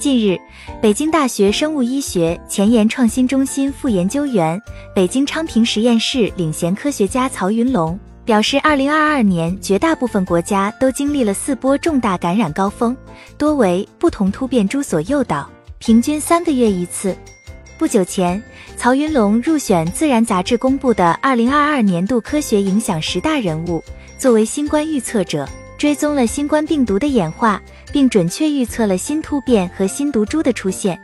近日，北京大学生物医学前沿创新中心副研究员、北京昌平实验室领衔科学家曹云龙表示，二零二二年绝大部分国家都经历了四波重大感染高峰，多为不同突变株所诱导，平均三个月一次。不久前，曹云龙入选《自然》杂志公布的二零二二年度科学影响十大人物，作为新冠预测者。追踪了新冠病毒的演化，并准确预测了新突变和新毒株的出现。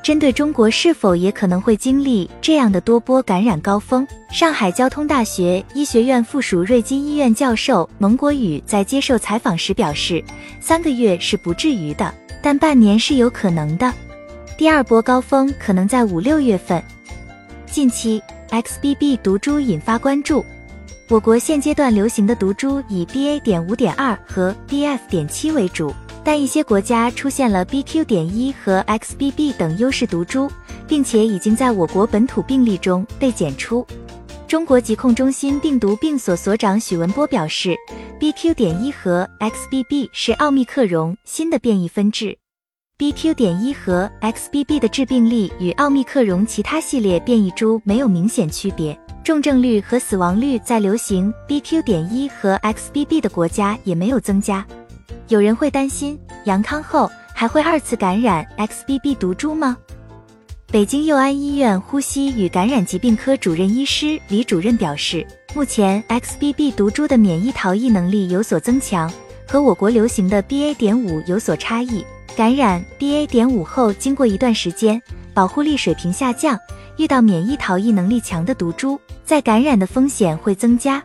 针对中国是否也可能会经历这样的多波感染高峰，上海交通大学医学院附属瑞金医院教授蒙国宇在接受采访时表示：“三个月是不至于的，但半年是有可能的。第二波高峰可能在五六月份。”近期 XBB 毒株引发关注。我国现阶段流行的毒株以 BA. 点五点二和 BF. 点七为主，但一些国家出现了 BQ. 点一和 XBB 等优势毒株，并且已经在我国本土病例中被检出。中国疾控中心病毒病所所长许文波表示，BQ. 点一和 XBB 是奥密克戎新的变异分支。BQ. 点一和 XBB 的致病力与奥密克戎其他系列变异株没有明显区别。重症率和死亡率在流行 BQ. 点一和 XBB 的国家也没有增加。有人会担心阳康后还会二次感染 XBB 毒株吗？北京佑安医院呼吸与感染疾病科主任医师李主任表示，目前 XBB 毒株的免疫逃逸能力有所增强，和我国流行的 BA. 点五有所差异。感染 BA. 点五后，经过一段时间，保护力水平下降。遇到免疫逃逸能力强的毒株，在感染的风险会增加。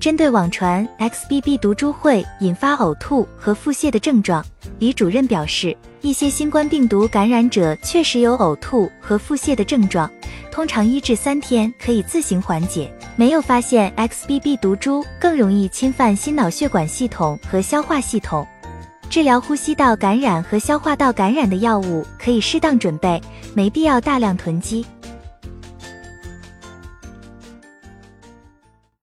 针对网传 XBB 毒株会引发呕吐和腹泻的症状，李主任表示，一些新冠病毒感染者确实有呕吐和腹泻的症状，通常一至三天可以自行缓解，没有发现 XBB 毒株更容易侵犯心脑血管系统和消化系统。治疗呼吸道感染和消化道感染的药物可以适当准备，没必要大量囤积。